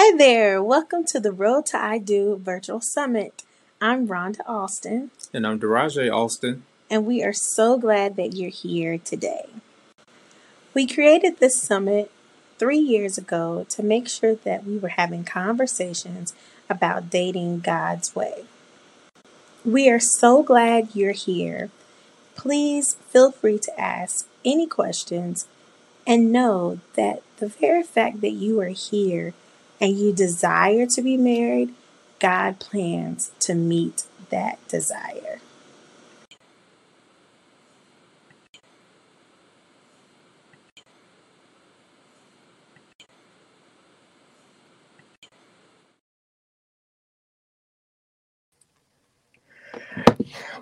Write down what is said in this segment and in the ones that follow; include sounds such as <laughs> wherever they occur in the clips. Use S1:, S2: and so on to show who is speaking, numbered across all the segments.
S1: Hi there. Welcome to the Road to I Do Virtual Summit. I'm Rhonda Austin.
S2: And I'm D'rajai Austin.
S1: And we are so glad that you're here today. We created this summit three years ago to make sure that we were having conversations about dating God's way. We are so glad you're here. Please feel free to ask any questions and know that the very fact that you are here and you desire to be married, God plans to meet that desire.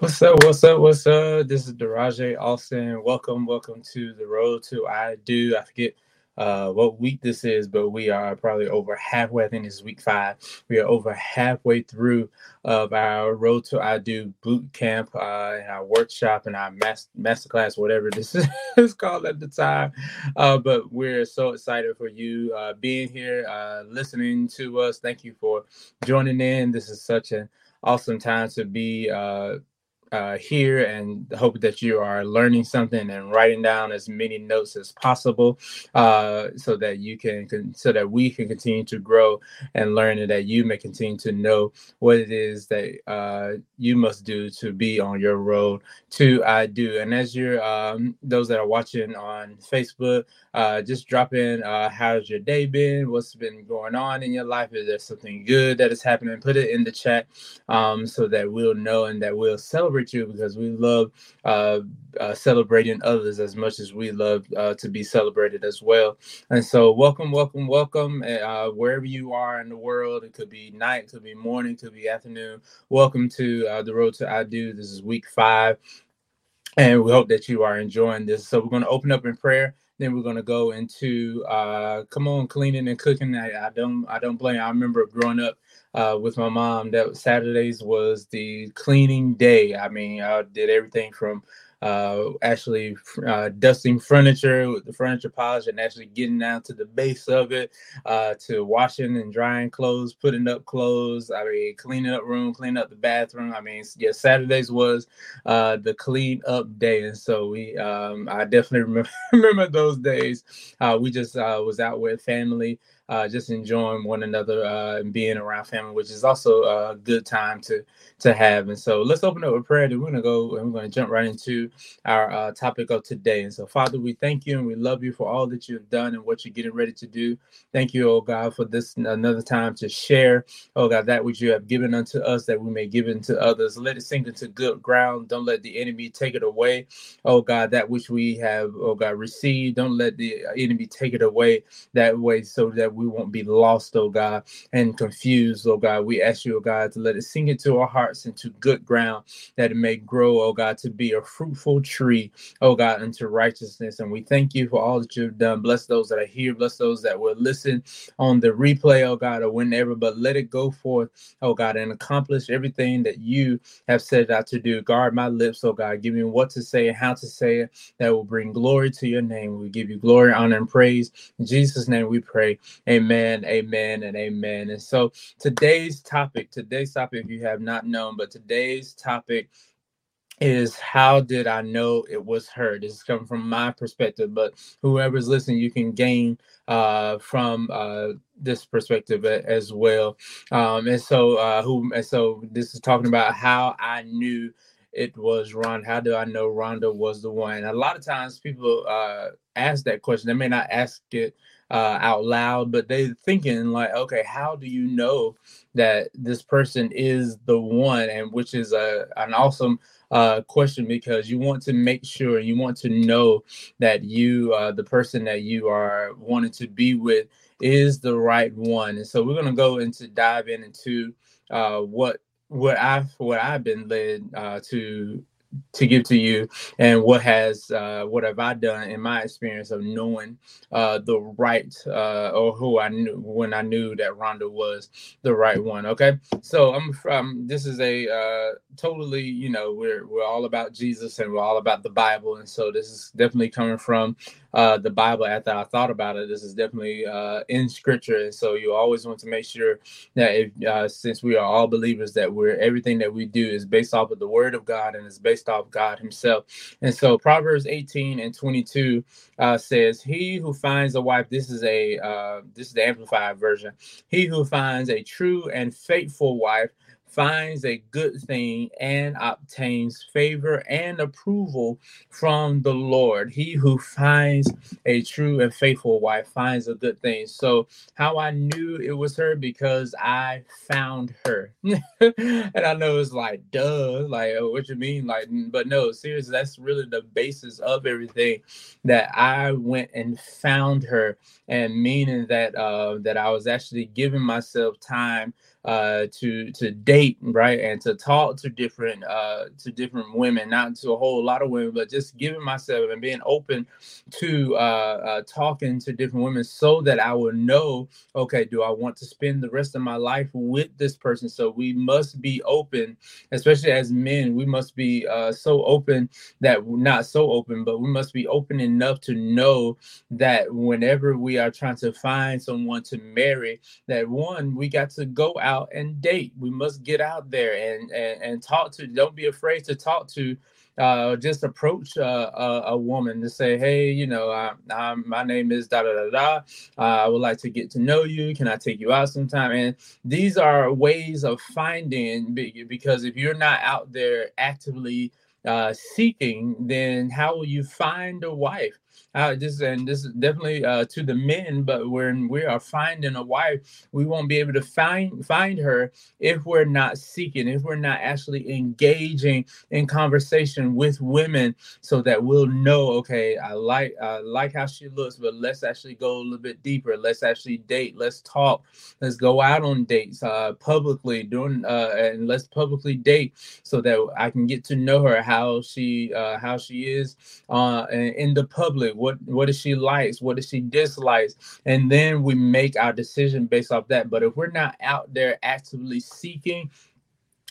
S2: What's up? What's up? What's up? This is D'rajai Austin. Welcome, welcome to the road to I do. I forget uh, what week this is, but we are probably over halfway. I think this is week five. We are over halfway through of our Road to I Do boot camp, uh, and our workshop, and our master masterclass, whatever <laughs> this is called at the time. Uh, but we're so excited for you uh, being here, uh, listening to us. Thank you for joining in. This is such an awesome time to be uh, uh, here and hope that you are learning something and writing down as many notes as possible uh, so that you can so that we can continue to grow and learn and that you may continue to know what it is that uh, you must do to be on your road to I do. And as you're um, those that are watching on Facebook uh, just drop in uh, how's your day been? What's been going on in your life? Is there something good that is happening? Put it in the chat um, so that we'll know and that we'll celebrate you because we love uh, uh, celebrating others as much as we love uh, to be celebrated as well. And so, welcome, welcome, welcome, uh, wherever you are in the world. It could be night, it could be morning, it could be afternoon. Welcome to uh, the Road to I Do. This is week five. And we hope that you are enjoying this. So, we're going to open up in prayer then we're gonna go into uh, come on cleaning and cooking. I, I, don't I don't blame. I remember growing up uh, with my mom that Saturdays was the cleaning day. I mean, I did everything from uh, actually uh, dusting furniture with the furniture polish and actually getting down to the base of it, uh, to washing and drying clothes, putting up clothes. I mean, cleaning up room, cleaning up the bathroom. I mean, yeah, Saturdays was uh, the clean up day, and so we, um, I definitely remember, <laughs> remember those days. Uh, we just uh, was out with family uh, just enjoying one another uh, and being around family, which is also a good time to to have. And so let's open up a prayer. Then we're gonna go and we're gonna jump right into our uh, topic of today. And so, Father, we thank you and we love you for all that you've done and what you're getting ready to do. Thank you, oh God, for this another time to share, oh God, that which you have given unto us that we may give into others. Let it sink into good ground. Don't let the enemy take it away. Oh God, that which we have, oh God, received. Don't let the enemy take it away that way so that we won't be lost, oh God, and confused, oh God. We ask you, oh God, to let it sink into our hearts into good ground, that it may grow, oh God, to be a fruitful tree, oh God, unto righteousness. And we thank you for all that you've done. Bless those that are here, bless those that will listen on the replay, oh God, or whenever, but let it go forth, oh God, and accomplish everything that you have set out to do. Guard my lips, oh God, give me what to say and how to say it that will bring glory to your name. We give you glory, honor, and praise. In Jesus' name we pray. Amen, amen, and amen. And so today's topic, today's topic, if you have not known, but today's topic is how did I know it was her? This is coming from my perspective, but whoever's listening, you can gain uh, from uh, this perspective as well. Um, and so, uh, who? And so, this is talking about how I knew it was Ron. How do I know Rhonda was the one? And a lot of times, people uh, ask that question. They may not ask it uh, out loud, but they thinking like, okay, how do you know that this person is the one? And which is a an awesome uh, question because you want to make sure you want to know that you, uh, the person that you are wanting to be with, is the right one. And so we're gonna go into dive in into uh, what what I've what I've been led uh, to to give to you and what has uh, what have i done in my experience of knowing uh, the right uh, or who i knew when i knew that rhonda was the right one okay? So i'm from this is a uh, totally you know we're we're all about jesus and we're all about the bible and so this is definitely coming from uh, the Bible after I thought about it. This is definitely uh, in Scripture, and so you always want to make sure that if uh, since we are all believers, that we're everything that we do is based off of the Word of God and is based off God Himself. And so Proverbs 18 and 22 uh, says, "He who finds a wife, this is a uh, this is the amplified version. He who finds a true and faithful wife." Finds a good thing and obtains favor and approval from the Lord. He who finds a true and faithful wife finds a good thing. So, how I knew it was her because I found her. <laughs> and I know it's like, duh, like, oh, what you mean? Like, but no, seriously, that's really the basis of everything that I went and found her, and meaning that uh, that I was actually giving myself time uh, to to date, right, and to talk to different uh, to different women, not to a whole lot of women, but just giving myself and being open to uh, uh, talking to different women, so that I will know, okay, do I want to spend the rest of my life with this person? So we must be open, especially as men, we must be uh, so open that not so open, but we must be open enough to know that whenever we are trying to find someone to marry, that one we got to go out out and date. We must get out there and and, and talk to. Don't be afraid to talk to. Uh, just approach a, a, woman to say, hey, you know, I, I'm, my name is da da da da. Uh, I would like to get to know you. Can I take you out sometime? And these are ways of finding because if you're not out there actively uh, seeking, then how will you find a wife? Uh, this and this is definitely uh, to the men. But when we are finding a wife, we won't be able to find find her if we're not seeking, if we're not actually engaging in conversation with women, so that we'll know. Okay, I like I like how she looks, but let's actually go a little bit deeper. Let's actually date. Let's talk. Let's go out on dates uh, publicly, doing uh, and let's publicly date so that I can get to know her, how she uh, how she is uh, in the public what what does she likes? What does she dislikes? And then we make our decision based off that. But if we're not out there actively seeking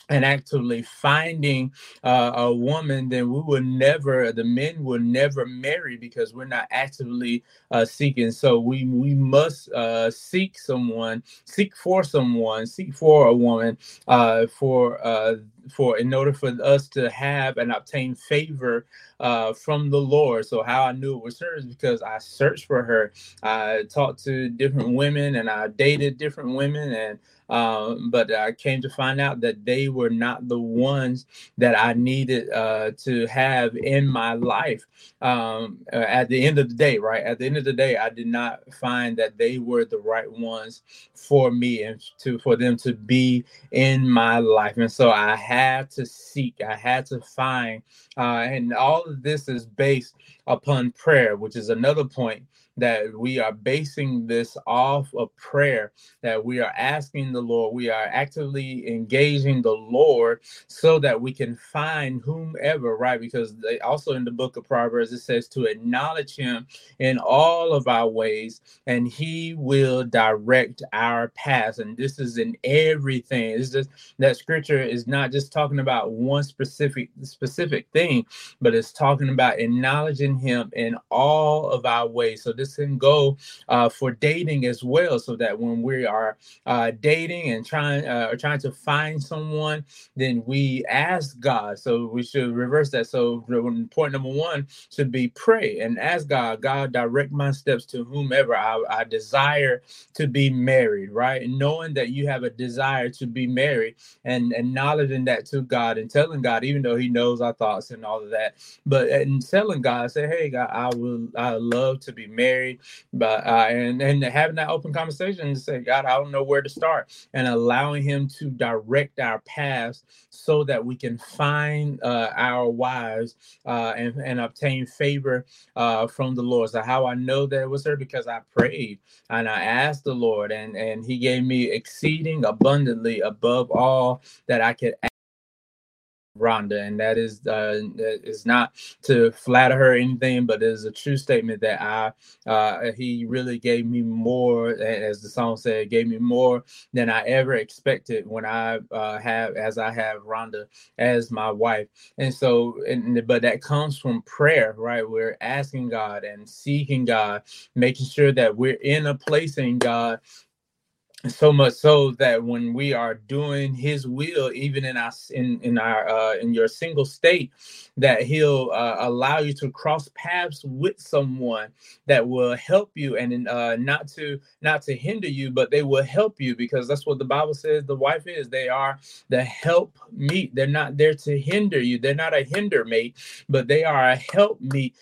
S2: and actively finding uh, a woman, then we will never, the men will never marry because we're not actively uh, seeking. So we we must uh, seek someone, seek for someone, seek for a woman, uh, for uh, for in order for us to have and obtain favor uh, from the Lord. So how I knew it was her is because I searched for her. I talked to different women and I dated different women and um, but I came to find out that they were not the ones that I needed uh, to have in my life. Um, uh, at the end of the day, right? At the end of the day, I did not find that they were the right ones for me and to for them to be in my life. And so I had to seek. I had to find. Uh, and all of this is based upon prayer, which is another point that we are basing this off of prayer, that we are asking the Lord, we are actively engaging the Lord so that we can find whomever, right? Because they, also in the book of Proverbs, it says to acknowledge Him in all of our ways, and He will direct our paths. And this is in everything. It's just that scripture is not just talking about one specific specific thing, but it's talking about acknowledging Him in all of our ways. So this can go uh, for dating as well, so that when we are uh, dating and trying uh, or trying to find someone, then we ask God. So we should reverse that. So point number one should be pray and ask God. God direct my steps to whomever I, I desire to be married. Right, and knowing that you have a desire to be married and acknowledging that to God and telling God, even though He knows our thoughts and all of that, but and telling God, say, Hey, God, I will, I love to be married married, but uh, and and having that open conversation and say, God, I don't know where to start, and allowing Him to direct our paths so that we can find uh, our wives uh, and and obtain favor uh, from the Lord. So how I know that it was her because I prayed and I asked the Lord, and and He gave me exceeding abundantly above all that I could Rhonda, and that is uh, is not to flatter her or anything, but it is a true statement that I uh, he really gave me more, as the song said, gave me more than I ever expected when I uh, have as I have Rhonda as my wife, and so and but that comes from prayer, right? We're asking God and seeking God, making sure that we're in a place in God so much so that when we are doing his will even in our in in our uh in your single state that he'll uh, allow you to cross paths with someone that will help you and uh not to not to hinder you but they will help you because that's what the bible says the wife is. They are the help meet they're not there to hinder you. They're not a hinder mate but they are a help meet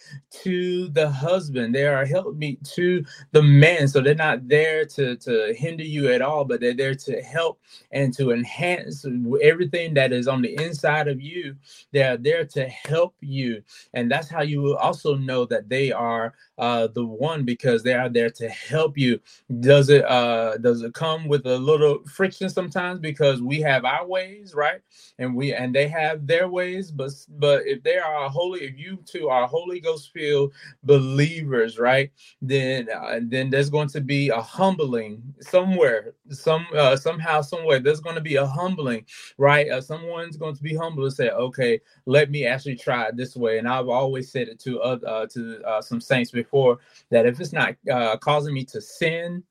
S2: to the husband. They are a help meet to the man. So they're not there to to hinder you at all, but they're there to help and to enhance everything that is on the inside of you. They're there to help you. And that's how you will also know that they are uh, the one because they are there to help you. Does it uh, does it come with a little friction sometimes because we have our ways, right? And we and they have their ways, but but if they are holy, if you two are Holy Ghost filled believers, right? Then uh, then there's going to be a humbling somewhere, some uh, somehow, somewhere. There's going to be a humbling, right? Uh, someone's going to be humble and say, okay, let me actually try it this way. And I've always said it to uh, to uh, some saints before that if it's not uh, causing me to sin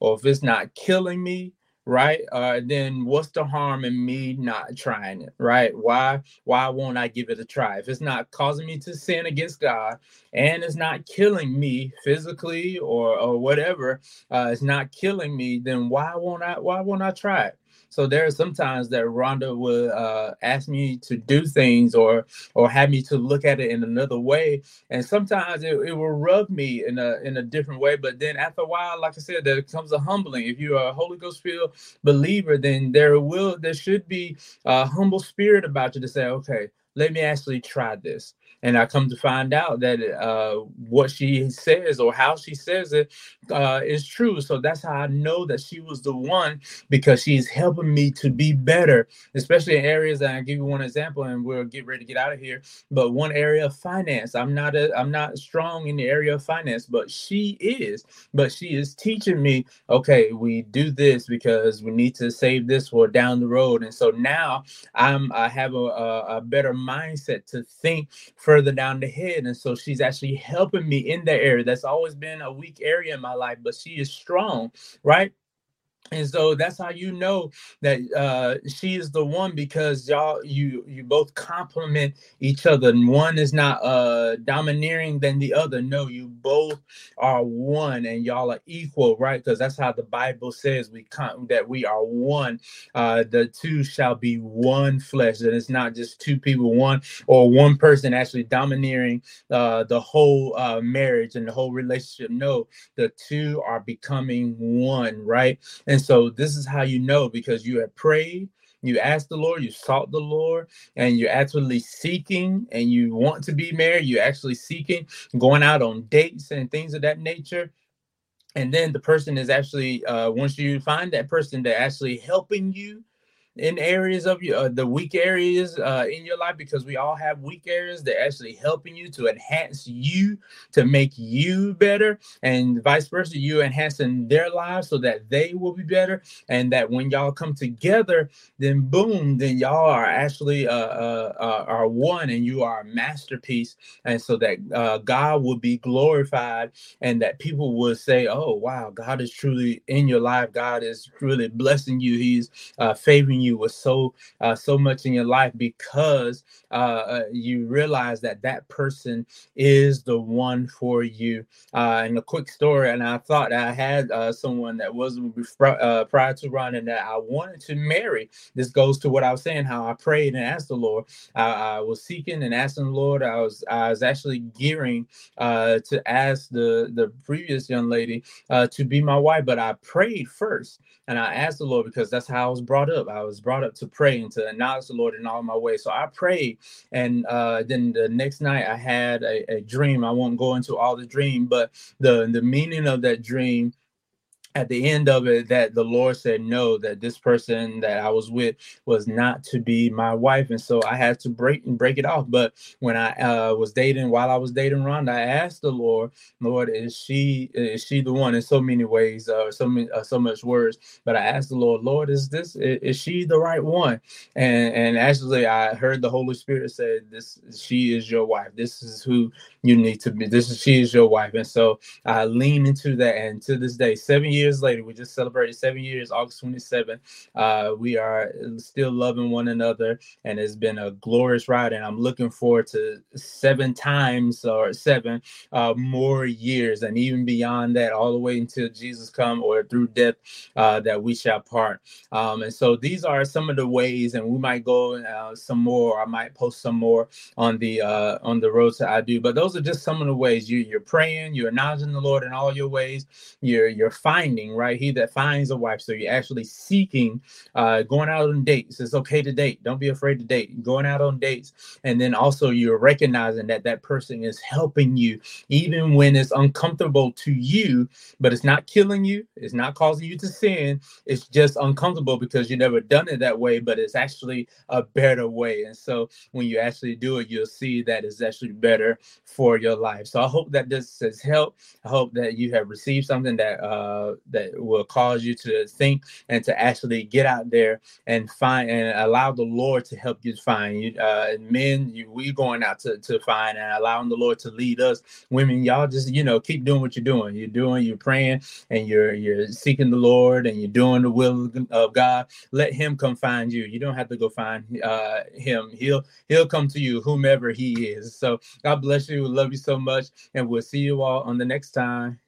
S2: or if it's not killing me right? Uh, then what's the harm in me not trying it right? Why why won't i give it a try? If it's not causing me to sin against god and it's not killing me physically or or whatever uh, it's not killing me then why won't i why won't i try it so there are sometimes that Rhonda would uh, ask me to do things or or have me to look at it in another way, and sometimes it, it will rub me in a in a different way. But then after a while, like I said, there comes a humbling. If you're a Holy Ghost filled believer, then there will there should be a humble spirit about you to say, okay, let me actually try this and I come to find out that uh, what she says or how she says it uh, is true. So that's how I know that she was the one because she's helping me to be better, especially in areas I give you one example, and we'll get ready to get out of here. But one area of finance, I'm not a, I'm not strong in the area of finance, but she is. But she is teaching me, okay, we do this because we need to save this for down the road, and so now I'm I have a, a, a better mindset to think further down the head. And so she's actually helping me in that area. That's always been a weak area in my life, but she is strong, right? And so that's how you know that uh, she is the one because y'all you you both complement each other. And one is not uh domineering than the other. No you both are one and y'all are equal right? Because that's how the bible says we come that we are one. Uh the two shall be one flesh and it's not just two people one or one person actually domineering uh the whole uh marriage and the whole relationship. No the two are becoming one right? And so this is how you know because you have prayed, you asked the Lord, you sought the Lord, and you're actually seeking and you want to be married. You're actually seeking, going out on dates and things of that nature. And then the person is actually, uh, once you find that person, they're actually helping you in areas of your uh, the weak areas uh, in your life because we all have weak areas that actually helping you to enhance you to make you better and vice versa you enhancing their lives so that they will be better. And that when y'all come together then boom then y'all are actually uh, uh, uh are one and you are a masterpiece. And so that uh, God will be glorified and that people will say oh wow God is truly in your life. God is truly blessing you. He's uh, favoring you with so uh, so much in your life because uh, uh, you realize that that person is the one for you. Uh, and a quick story, and I thought I had uh, someone that was uh, prior to running that I wanted to marry. This goes to what I was saying, how I prayed and asked the Lord. I, I was seeking and asking the Lord. I was I was actually gearing uh, to ask the the previous young lady uh, to be my wife, but I prayed first and I asked the Lord because that's how I was brought up. I was brought up to pray and to acknowledge the Lord in all my ways. So I prayed, and uh, then the next night I had a, a dream. I won't go into all the dream, but the the meaning of that dream at the end of it that the lord said no that this person that i was with was not to be my wife. And so i had to break and break it off. But when i uh, was dating while i was dating rhonda i asked the lord lord is she is she the one? In so many ways uh, so many uh, so much words. But i asked the lord lord is this is, is she the right one? And and actually i heard the holy spirit say this she is your wife. This is who you need to be. This is she is your wife. And so i lean into that. And to this day seven years years later, we just celebrated seven years, August 27th. Uh, we are still loving one another, and it's been a glorious ride. And I'm looking forward to seven times or seven uh, more years, and even beyond that, all the way until Jesus come or through death uh, that we shall part. Um, and so these are some of the ways, and we might go uh, some more. I might post some more on the uh, on the road to I do, but those are just some of the ways you you're praying, you're acknowledging the Lord in all your ways, you're you're finding finding, right? He that finds a wife. So you're actually seeking, uh, going out on dates. It's okay to date. Don't be afraid to date. Going out on dates. And then also you're recognizing that that person is helping you, even when it's uncomfortable to you, but it's not killing you. It's not causing you to sin. It's just uncomfortable because you've never done it that way, but it's actually a better way. And so when you actually do it, you'll see that it's actually better for your life. So I hope that this has helped. I hope that you have received something that uh, that will cause you to think and to actually get out there and find and allow the Lord to help you find you. Uh, men, you, we going out to, to find and allowing the Lord to lead us. Women, y'all just you know keep doing what you're doing. You're doing, you're praying, and you're you're seeking the Lord, and you're doing the will of God. Let Him come find you. You don't have to go find uh, Him. He'll He'll come to you, whomever He is. So God bless you. We love you so much, and we'll see you all on the next time.